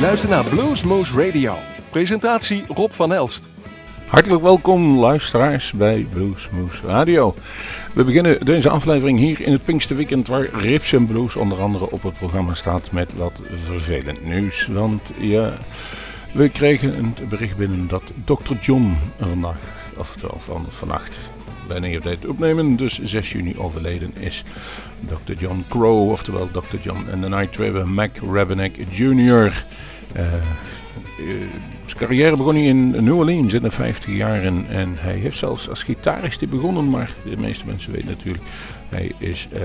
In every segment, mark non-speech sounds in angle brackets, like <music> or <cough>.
luistert naar Bluesmoose Radio. Presentatie Rob van Elst. Hartelijk welkom luisteraars bij Bluesmoose Radio. We beginnen deze aflevering hier in het Pinksterweekend waar Rips en Blues onder andere op het programma staat met wat vervelend nieuws. Want ja, we kregen een bericht binnen dat Dr. John vandaag, oftewel van vannacht, wanneer we dit opnemen, dus 6 juni overleden is. Dr. John Crow, oftewel Dr. John en de Night Traveler Mac Rabenek Jr. Uh, zijn carrière begon hij in New Orleans in de 50 jaren en hij heeft zelfs als gitarist begonnen, maar de meeste mensen weten natuurlijk, hij is uh,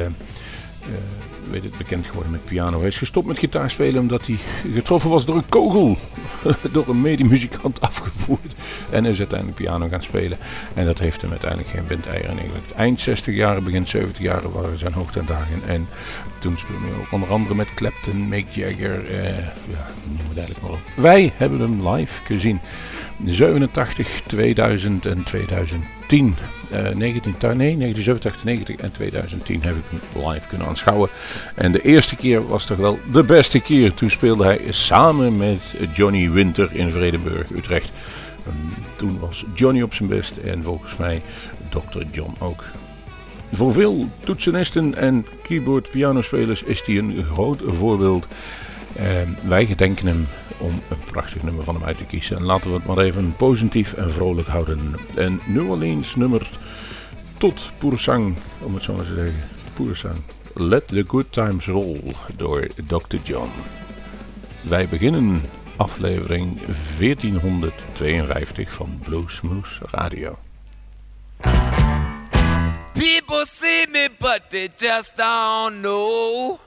weet het, bekend geworden met piano. Hij is gestopt met gitaarspelen omdat hij getroffen was door een kogel. <laughs> door een medemuzikant afgevoerd. En is uiteindelijk piano gaan spelen. En dat heeft hem uiteindelijk geen windeieren eigenlijk. Eind 60 jaren, begin 70 jaren waren zijn hoogtijdagen. En toen speelde hij onder andere met Clapton, Mick Jagger. Eh, ja, noem het eigenlijk maar op. Wij hebben hem live gezien. 87, 2000 en 2010. Uh, 19, nee, 1987, 90 en 2010 heb ik hem live kunnen aanschouwen. En de eerste keer was toch wel de beste keer. Toen speelde hij samen met Johnny Winter in Vredenburg, Utrecht. toen was Johnny op zijn best en volgens mij Dr. John ook. Voor veel toetsenisten en keyboard-pianospelers is hij een groot voorbeeld. Uh, wij gedenken hem om een prachtig nummer van hem uit te kiezen. En laten we het maar even positief en vrolijk houden. En New Orleans nummer tot Poursang, om het zo maar te zeggen. Poursang. Let the Good Times Roll door Dr. John. Wij beginnen aflevering 1452 van Bluesmoose Radio. People see me, but they just don't know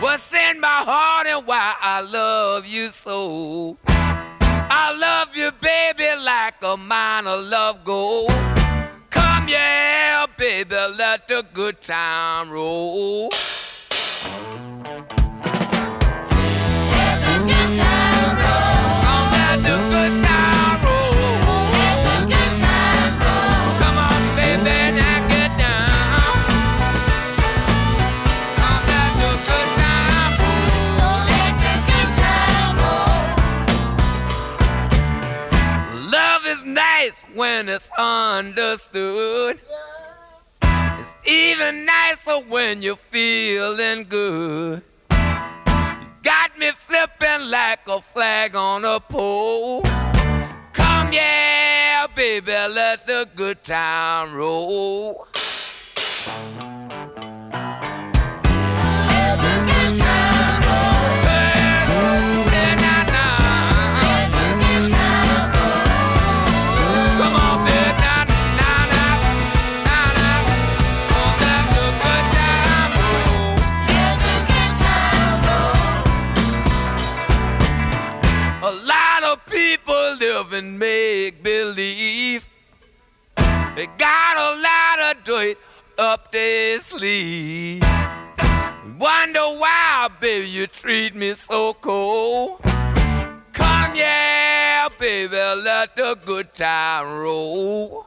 what's in my heart and why I love you so. I love you, baby, like a mine of love gold. Come, yeah, baby, let the good time roll. When it's understood. It's even nicer when you're feeling good. You got me flipping like a flag on a pole. Come, yeah, baby, let the good time roll. They got a lot of dirt up their sleeve. Wonder why, baby, you treat me so cold. Come, yeah, baby, let the good time roll.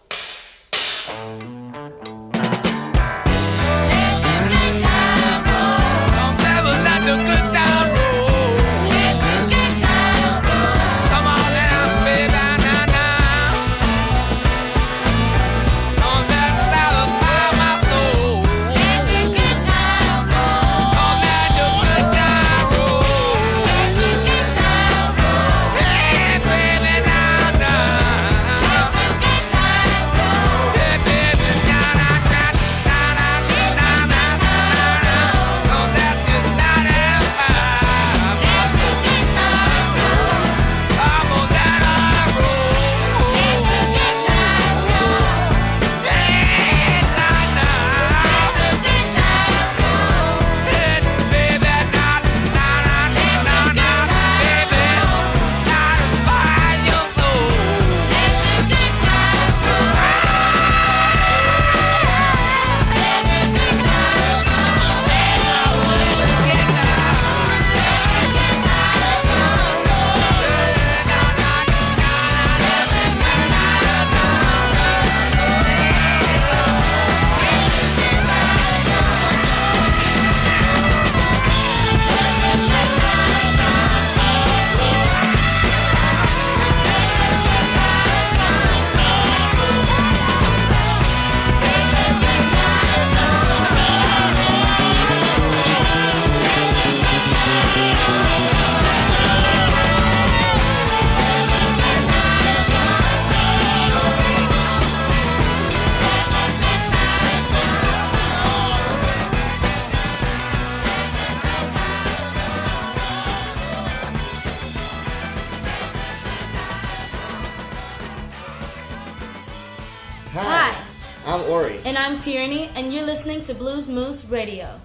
Hi. Hi. I'm Ori. And I'm Tierney, and you're listening to Blues Moose Radio.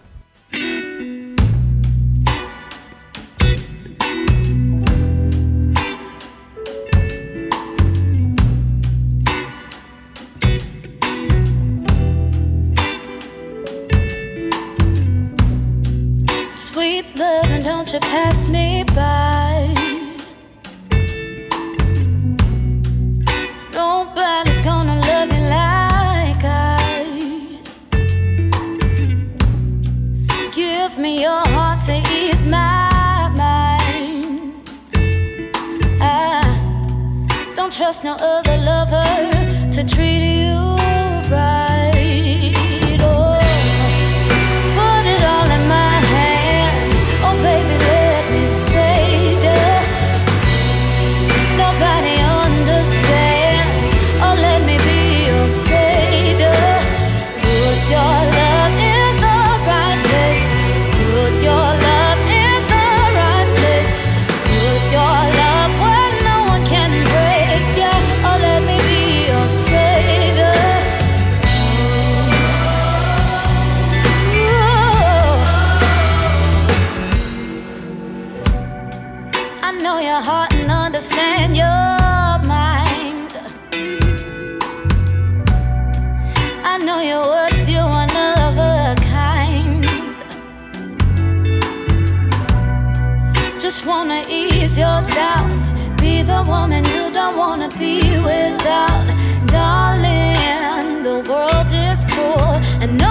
World is cruel, and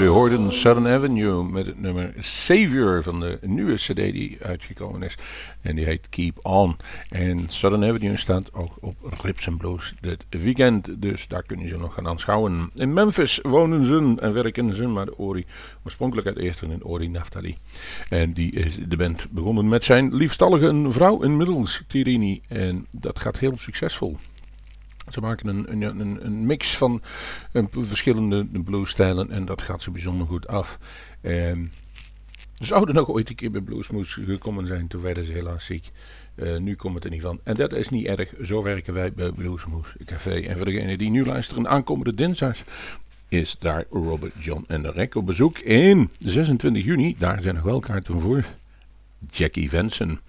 Jullie hoorden Southern Avenue met het nummer Savior van de nieuwe CD die uitgekomen is. En die heet Keep On. En Southern Avenue staat ook op Rips and Blues dit weekend. Dus daar kunnen ze nog gaan aanschouwen. In Memphis wonen ze en werken ze, maar de Ori, oorspronkelijk uit Eersten in Ori Naftali. En die is de band begonnen met zijn liefstallige vrouw inmiddels, Tirini. En dat gaat heel succesvol. Ze maken een, een, een, een mix van eh, verschillende bluesstijlen en dat gaat ze bijzonder goed af. Ze zouden nog ooit een keer bij Bluesmoes gekomen zijn, toen werden ze helaas ziek. Eh, nu komt het er niet van. En dat is niet erg, zo werken wij bij Bluesmoes Café. En voor degenen die nu luisteren, aankomende dinsdag is daar Robert John en de Rek op bezoek. In 26 juni, daar zijn nog wel kaarten voor, Jackie Venson.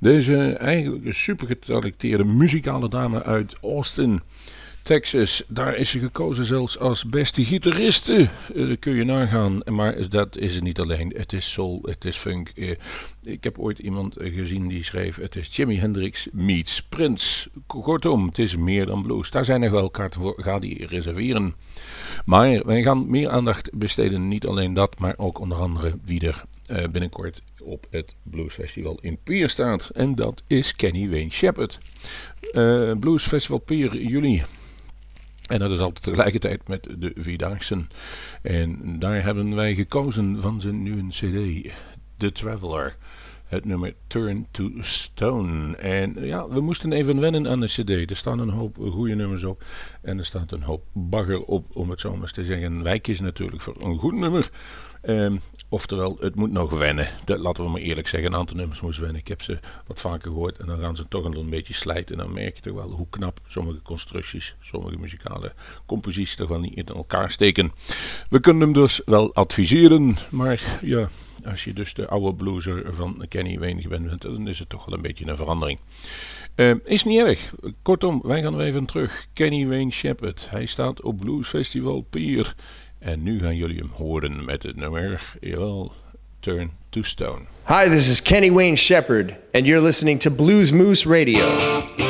Deze eigenlijk super getalenteerde muzikale dame uit Austin, Texas. Daar is ze gekozen zelfs als beste gitariste. Dat kun je nagaan. Maar dat is het niet alleen. Het is soul, het is funk. Eh, ik heb ooit iemand gezien die schreef... Het is Jimi Hendrix meets Prince. Kortom, het is meer dan blues. Daar zijn nog wel kaarten voor. Ga die reserveren. Maar wij gaan meer aandacht besteden. Niet alleen dat, maar ook onder andere wie er eh, binnenkort op het Blues Festival in Pier staat. En dat is Kenny Wayne Shepherd. Eh, Blues Festival Pier juli. En dat is altijd tegelijkertijd met de Vierdaagse. En daar hebben wij gekozen van zijn nieuwe cd, The Traveler. Het nummer Turn to Stone. En ja, we moesten even wennen aan de cd. Er staan een hoop goede nummers op. En er staat een hoop bagger op, om het zo maar eens te zeggen. Wij kiezen natuurlijk voor een goed nummer. Ehm, oftewel, het moet nog wennen. Dat, laten we maar eerlijk zeggen, een aantal nummers moesten wennen. Ik heb ze wat vaker gehoord en dan gaan ze toch een beetje slijten. En dan merk je toch wel hoe knap sommige constructies, sommige muzikale composities toch wel niet in elkaar steken. We kunnen hem dus wel adviseren, maar ja, als je dus de oude blueser van Kenny Wayne bent, dan is het toch wel een beetje een verandering. Uh, is niet erg. Kortom, wij gaan weer even terug. Kenny Wayne Shepherd. Hij staat op Blues Festival Pier. En nu gaan jullie hem horen met het nummer, jawel, Turn to Stone. Hi, this is Kenny Wayne Shepherd, and you're listening to Blues Moose Radio.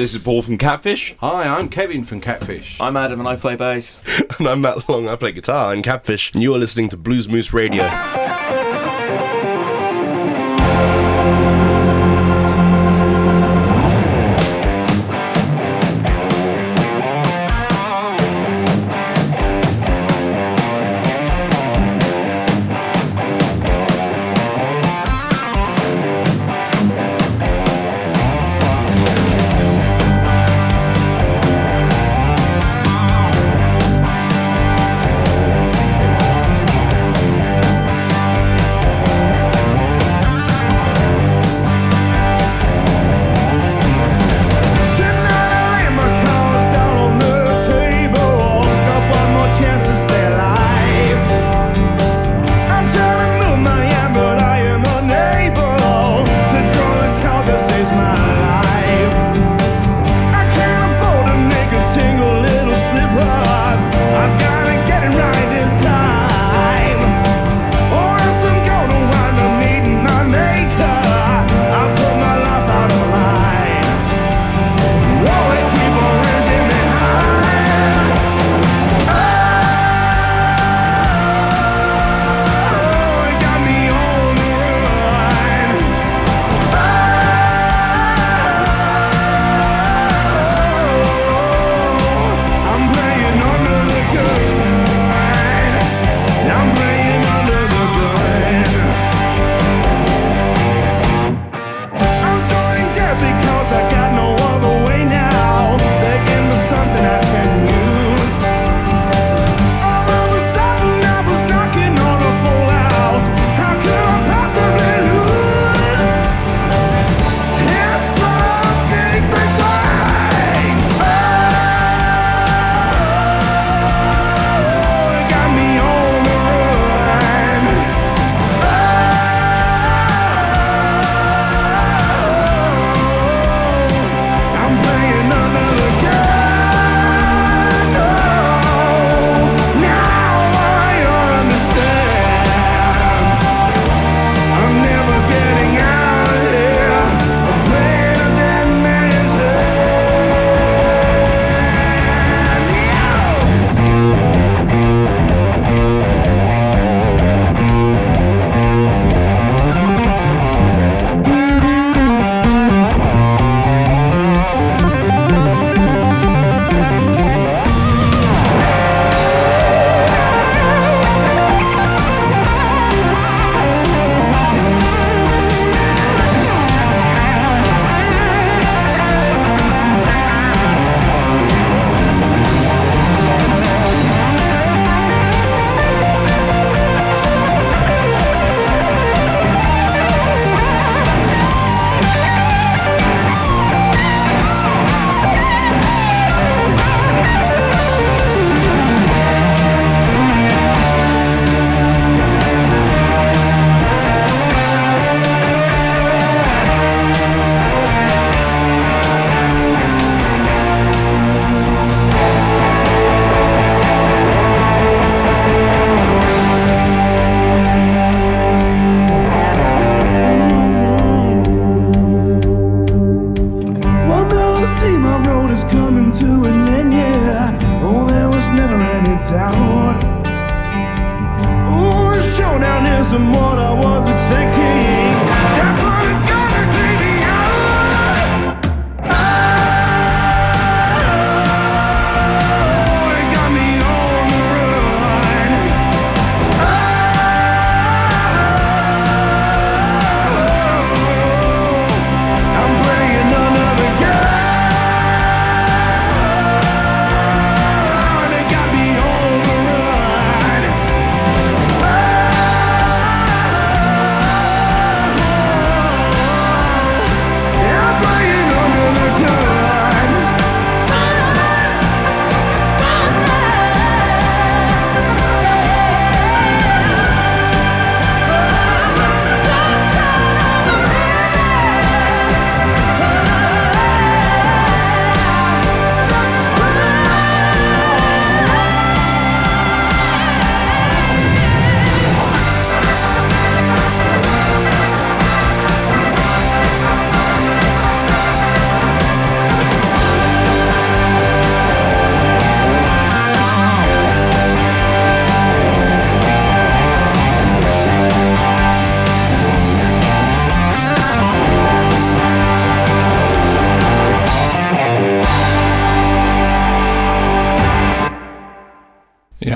This is Paul from Catfish. Hi, I'm Kevin from Catfish. I'm Adam and I play bass. <laughs> And I'm Matt Long, I play guitar in Catfish, and you are listening to Blues Moose Radio.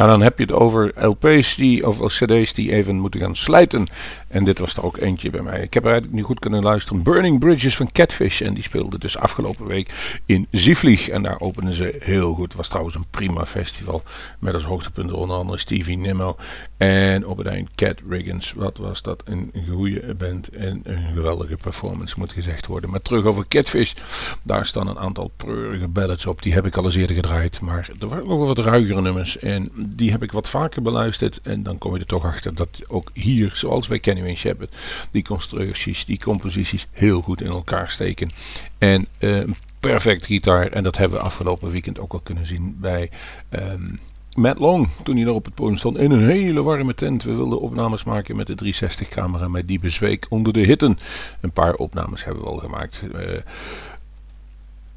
Dan heb je het over LP's die, of CD's die even moeten gaan slijten. En dit was er ook eentje bij mij. Ik heb er eigenlijk niet goed kunnen luisteren. Burning Bridges van Catfish. En die speelde dus afgelopen week in Zievlieg. En daar openden ze heel goed. Het was trouwens een prima festival. Met als hoogtepunten onder andere Stevie Nimmo. En op het eind Cat Riggins. Wat was dat? Een goede band en een geweldige performance moet gezegd worden. Maar terug over Catfish. Daar staan een aantal preurige ballads op. Die heb ik al eens eerder gedraaid. Maar er waren nog wat ruigere nummers. En die heb ik wat vaker beluisterd. En dan kom je er toch achter dat ook hier, zoals bij Kenny Wayne Shepherd, die constructies, die composities heel goed in elkaar steken. En eh, perfect gitaar. En dat hebben we afgelopen weekend ook al kunnen zien bij. ehm, Matt Long, toen hij daar op het podium stond, in een hele warme tent. We wilden opnames maken met de 360-camera, met die bezweek onder de hitten. Een paar opnames hebben we al gemaakt. Eh,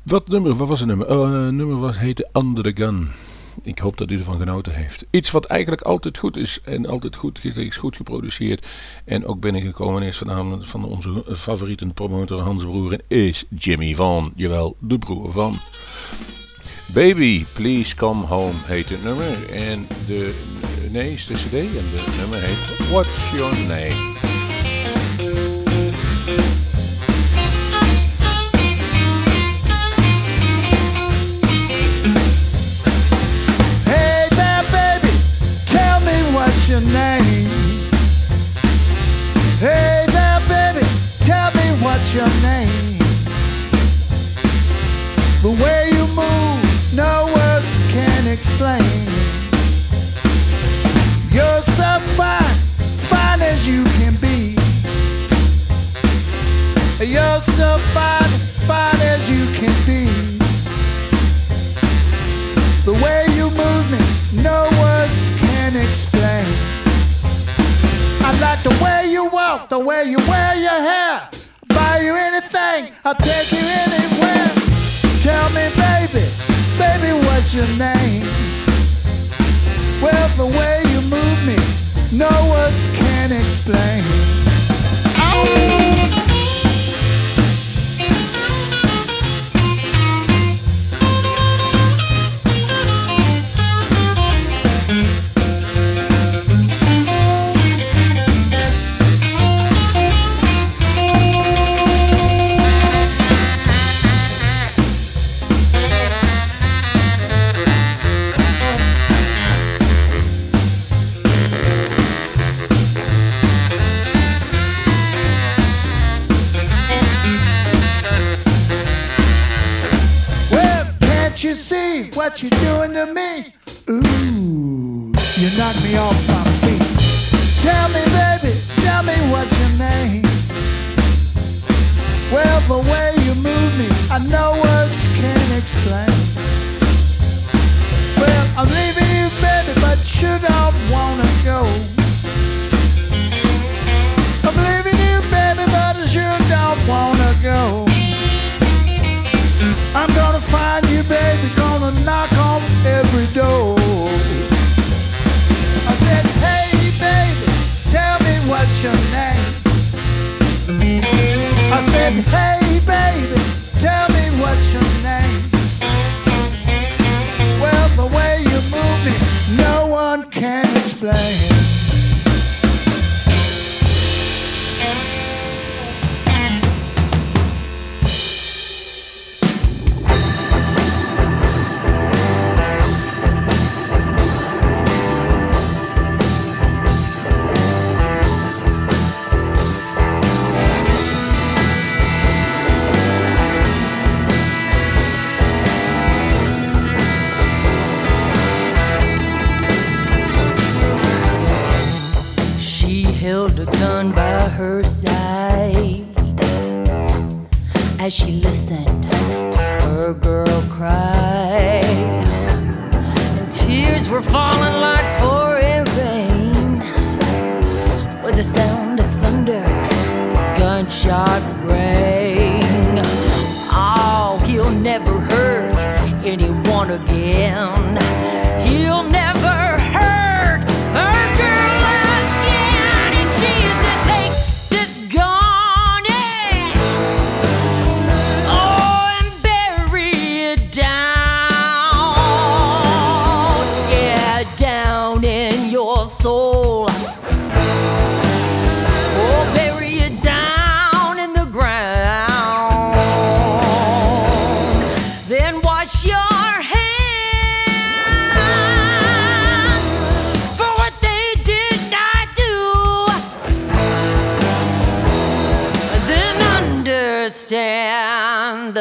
wat nummer, wat was het nummer? Eh, nummer was, heette Under the Gun. Ik hoop dat u ervan genoten heeft. Iets wat eigenlijk altijd goed is en altijd goed is goed geproduceerd. En ook binnengekomen is vanavond van onze favoriete promotor Hans Broer is Jimmy Van. Jawel, de broer van. Baby, Please Come Home heet het nummer. En de, nee, is de cd en de nummer heet What's Your Name?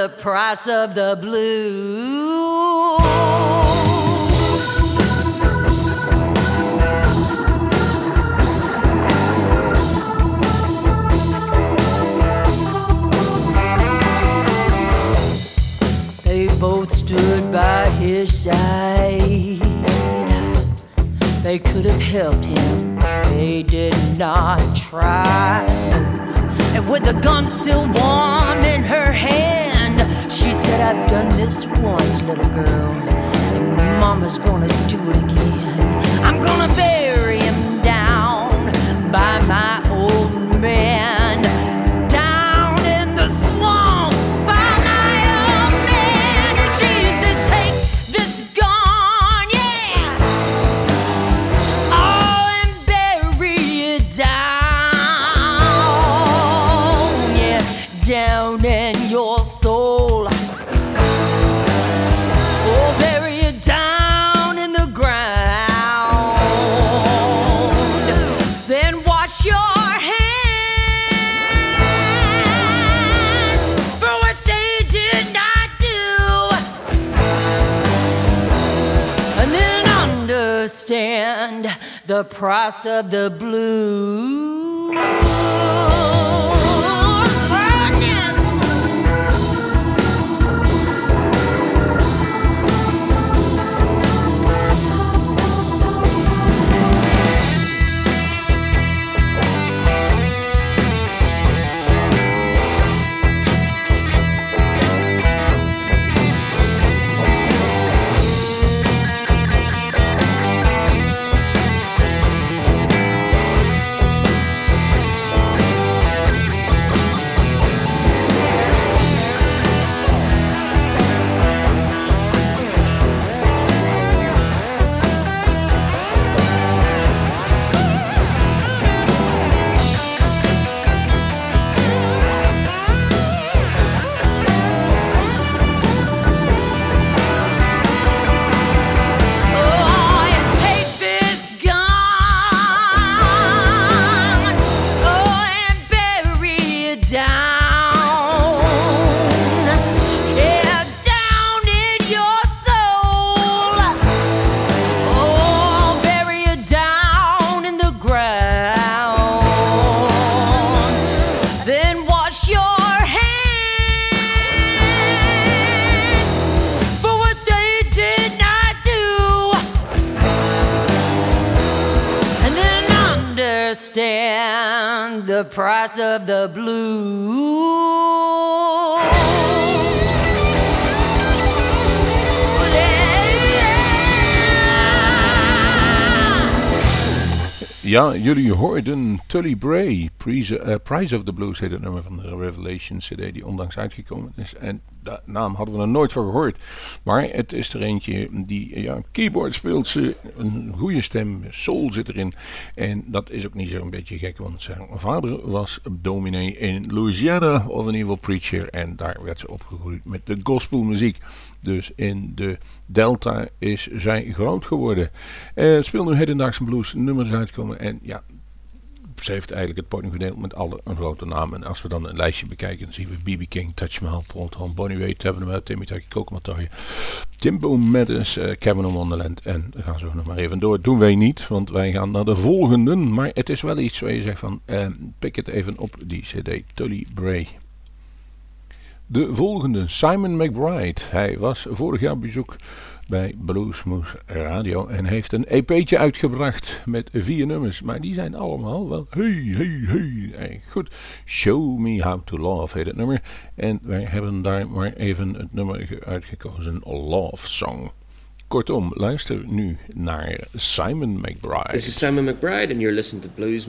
The price of the blues. They both stood by his side. They could have helped him, they did not try. And with the gun still warm in her hand, she said, I've done this once, little girl. Mama's gonna do it again. I'm gonna bury the price of the blues. Jullie hoorden Tully Bray, Prize, eh, Prize of the Blues heet het nummer van de Revelation CD die onlangs uitgekomen is. En naam hadden we er nooit van gehoord. Maar het is er eentje die ja, keyboard speelt, ze een goede stem, soul zit erin. En dat is ook niet zo'n beetje gek, want zijn vader was dominee in Louisiana, of een evil preacher. En daar werd ze opgegroeid met de gospelmuziek. Dus in de Delta is zij groot geworden. Uh, speelt nu hedendaagse blues nummers uitkomen. En ja, ze heeft eigenlijk het podium gedeeld met alle grote namen. En als we dan een lijstje bekijken, dan zien we B.B. King, Touch Mahal, Paul Tom, Bonnie hebben we Timmy Taki, Kokomatoye, Timbo Maddens, uh, Kevin Wonderland. En dan gaan ze nog maar even door. Doen wij niet, want wij gaan naar de volgende. Maar het is wel iets waar je zegt van, uh, pik het even op, die cd, Tully Bray. De volgende, Simon McBride. Hij was vorig jaar bezoek bij Bluesmoose Radio en heeft een EP'tje uitgebracht met vier nummers. Maar die zijn allemaal wel hey, hey, hey. hey goed, Show Me How To Love heet het nummer. En wij hebben daar maar even het nummer uitgekozen, Love Song. Kortom, luister nu naar Simon McBride. This is Simon McBride and you're listening to Blues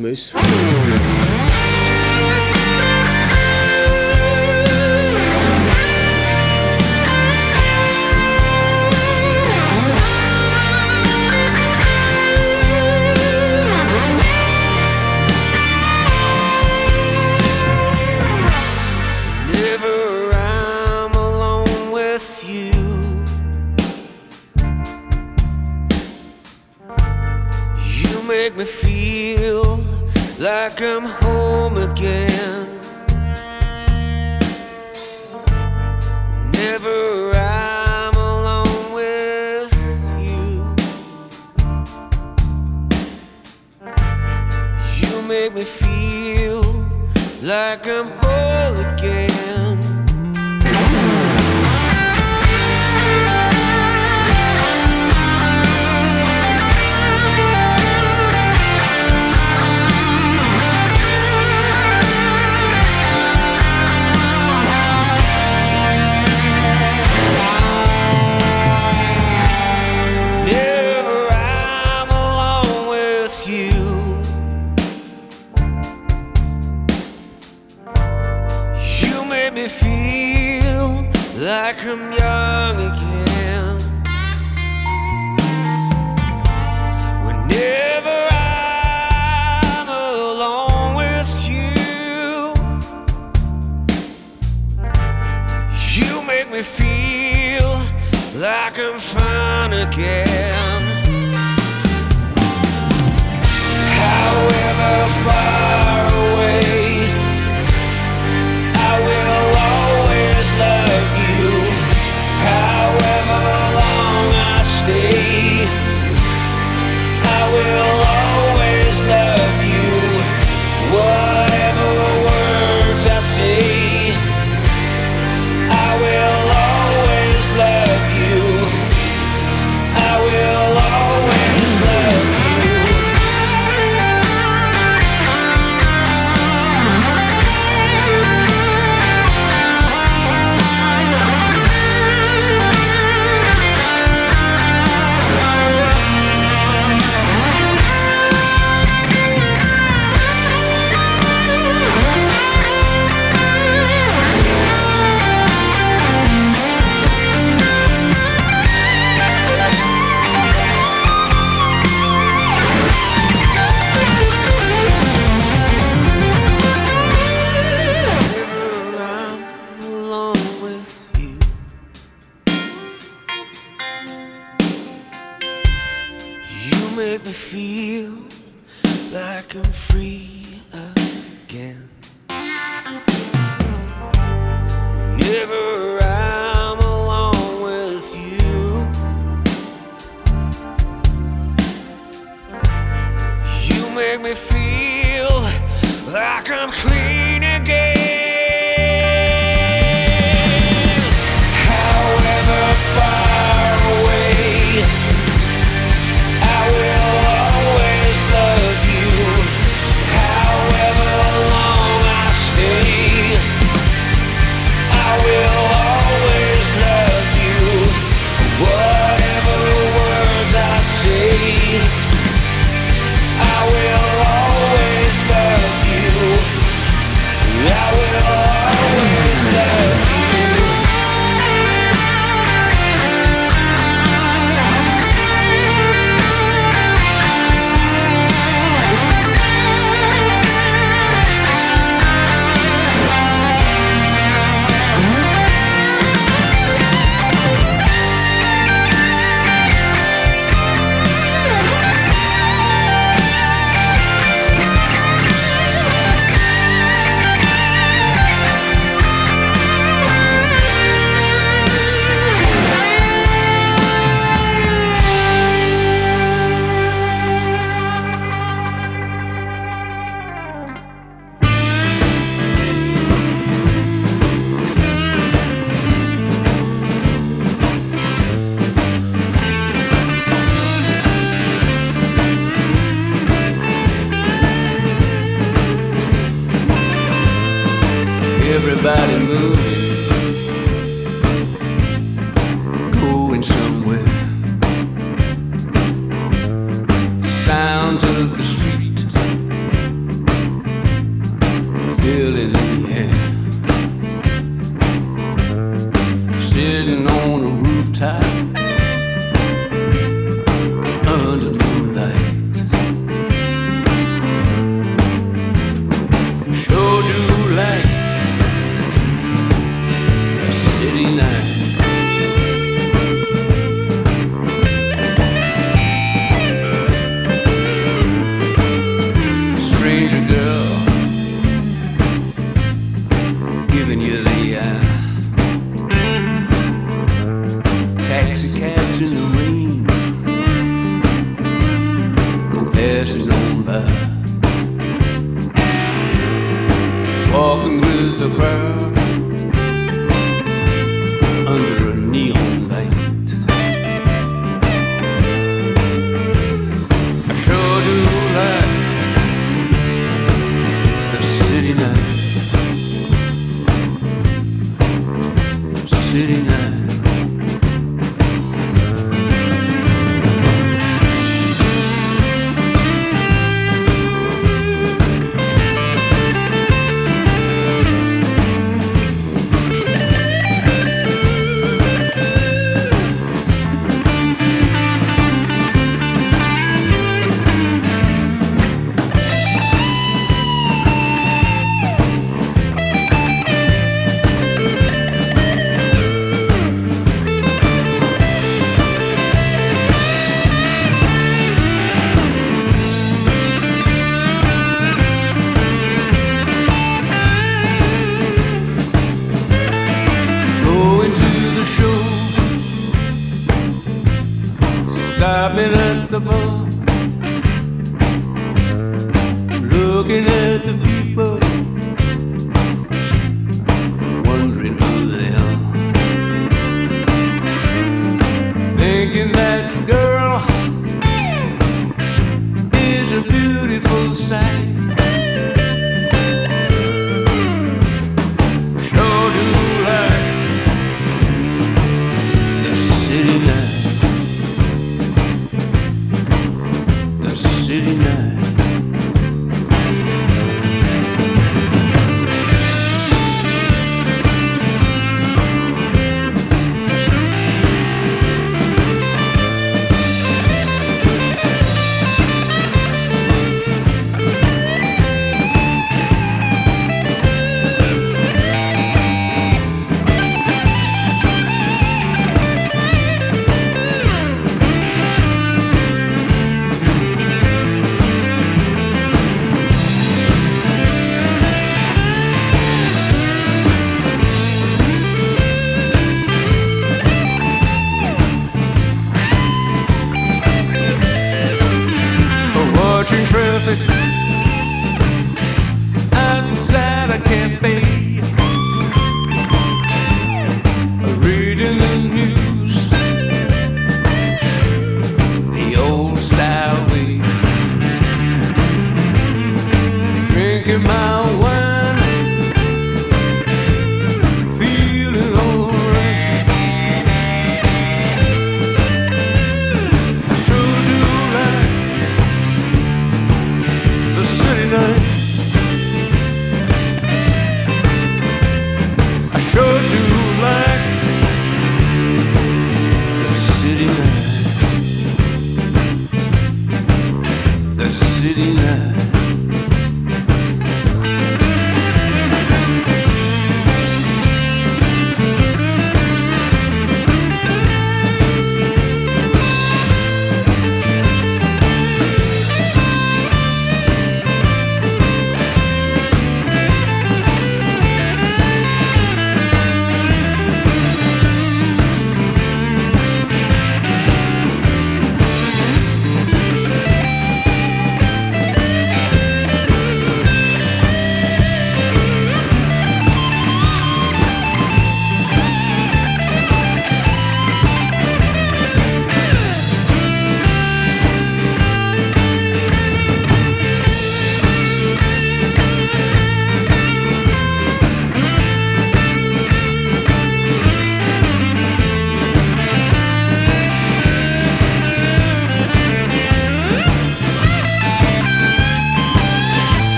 like I'm home again. Never I'm alone with you. You make me feel like I'm whole again.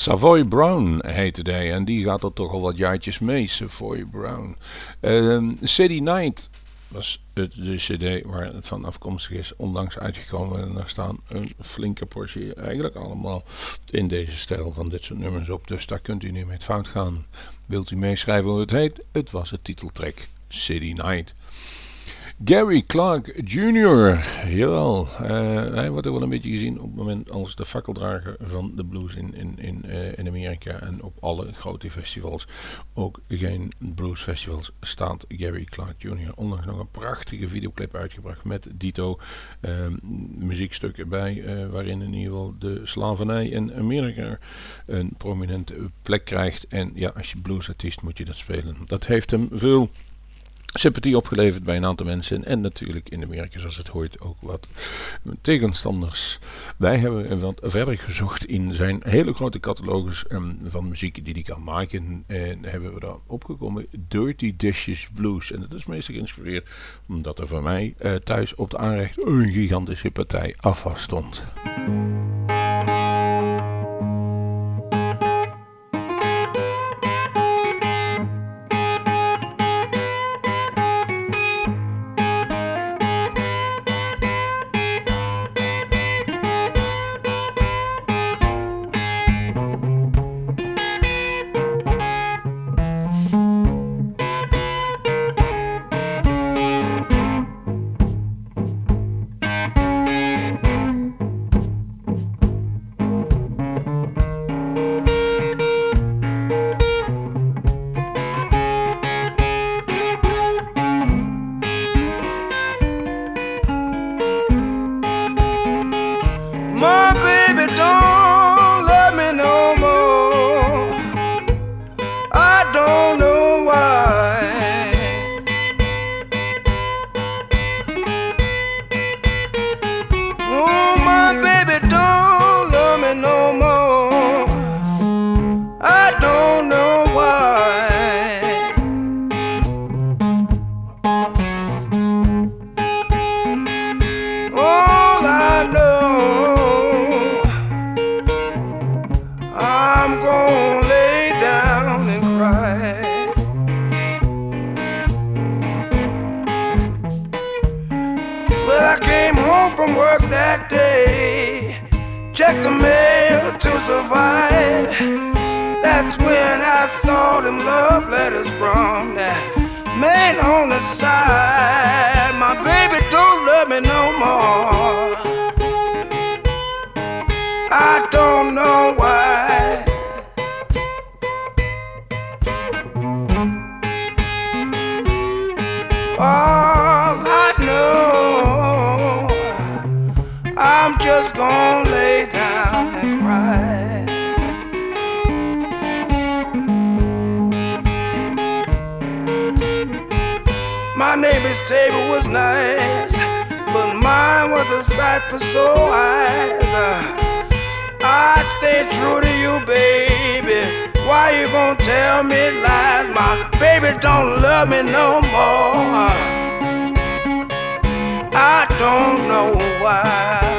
Savoy Brown heette hij en die gaat er toch al wat jaartjes mee, Savoy Brown. Ehm, City Night was het, de cd waar het van afkomstig is, onlangs uitgekomen. En daar staan een flinke portie, eigenlijk allemaal in deze stijl van dit soort nummers op. Dus daar kunt u nu mee fout gaan. Wilt u meeschrijven hoe het heet? Het was het titeltrack City Night. Gary Clark Jr. Jawel, eh, hij wordt ook wel een beetje gezien op het moment als de fakkeldrager van de blues in, in, in, eh, in Amerika en op alle grote festivals. Ook geen bluesfestivals staat Gary Clark Jr. Onlangs nog een prachtige videoclip uitgebracht met Dito. eh, muziekstuk erbij eh, waarin in ieder geval de slavernij in Amerika een prominente plek krijgt. En ja, als je bluesartiest moet je dat spelen. Dat heeft hem veel sympathie opgeleverd bij een aantal mensen. En natuurlijk in Amerika, zoals het hoort, ook wat tegenstanders. Wij hebben wat verder gezocht in zijn hele grote catalogus ehm, van muziek die hij kan maken. En hebben we daar opgekomen Dirty Dishes Blues. En dat is meestal geïnspireerd omdat er voor mij eh, thuis op de aanrecht een gigantische partij afwas stond. Was nice, but mine was a sight for sore eyes. Uh, I'd stay true to you, baby. Why you gonna tell me lies? My baby don't love me no more. I don't know why.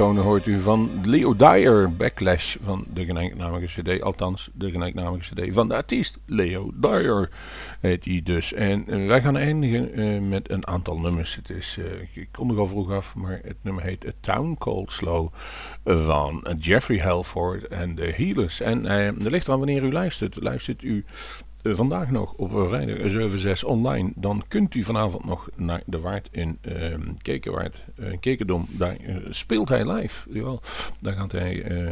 Tonen hoort u van Leo Dyer, Backlash van de gelijknamige cd. Althans, de gelijknamige cd van de artiest Leo Dyer heet hij dus. En eh, wij gaan eindigen eh, met een aantal nummers. Het is, eh, ik kon er al vroeg af, maar het nummer heet A Town Called Slow van Jeffrey Halford en de Healers. En er ligt aan wanneer u luistert. Luistert u vandaag nog op vrijdag 7-6 online, dan kunt u vanavond nog naar de Waard in uh, Kekenwaard, eh, Kekendom. Daar eh, speelt hij live. Jawel, daar gaat hij eh,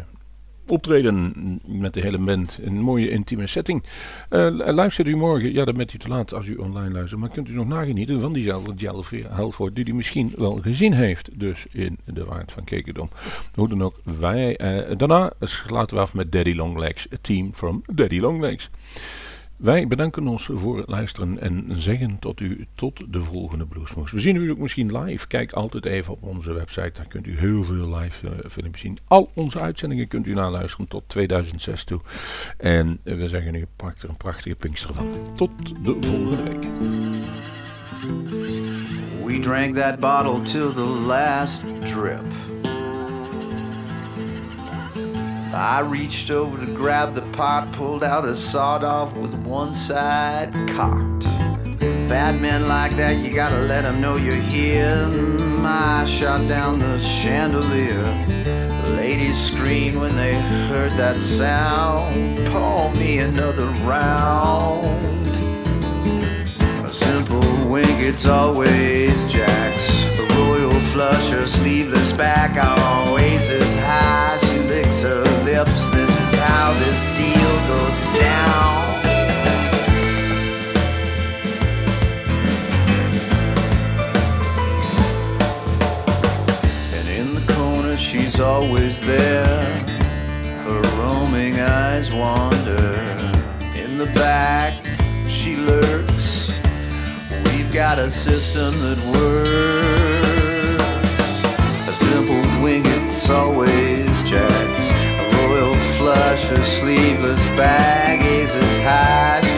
optreden met de hele band. Een mooie intieme setting. Eh, luistert u morgen, ja dan bent u te laat als u online luistert, maar kunt u nog nagenieten van diezelfde Jelly Halford die u misschien wel gezien heeft, dus in de Waard van Kekendom. Hoe dan ook, wij, eh, daarna laten we af met Daddy Longlegs, a team from Daddy Longlegs. Wij bedanken ons voor het luisteren en zeggen tot u tot de volgende Bluesmoes. We zien u ook misschien live. Kijk altijd even op onze website. Daar kunt u heel veel live uh, filmpjes zien. Al onze uitzendingen kunt u naluisteren tot 2006 toe. En we zeggen u pak er een prachtige Pinkster van. Tot de volgende week. We drank that bottle till the last drip. I reached over to grab the pot, pulled out a sawed off with one side cocked. Bad men like that, you gotta let them know you're here. I shot down the chandelier. Ladies screamed when they heard that sound. Pour me another round. A simple wink, it's always Jack's. A royal flush, her sleeveless back always is high. She licks her lips. How this deal goes down. And in the corner, she's always there. Her roaming eyes wander. In the back, she lurks. We've got a system that works. A simple wing, it's always Jack's lush, sleeveless baggies as high.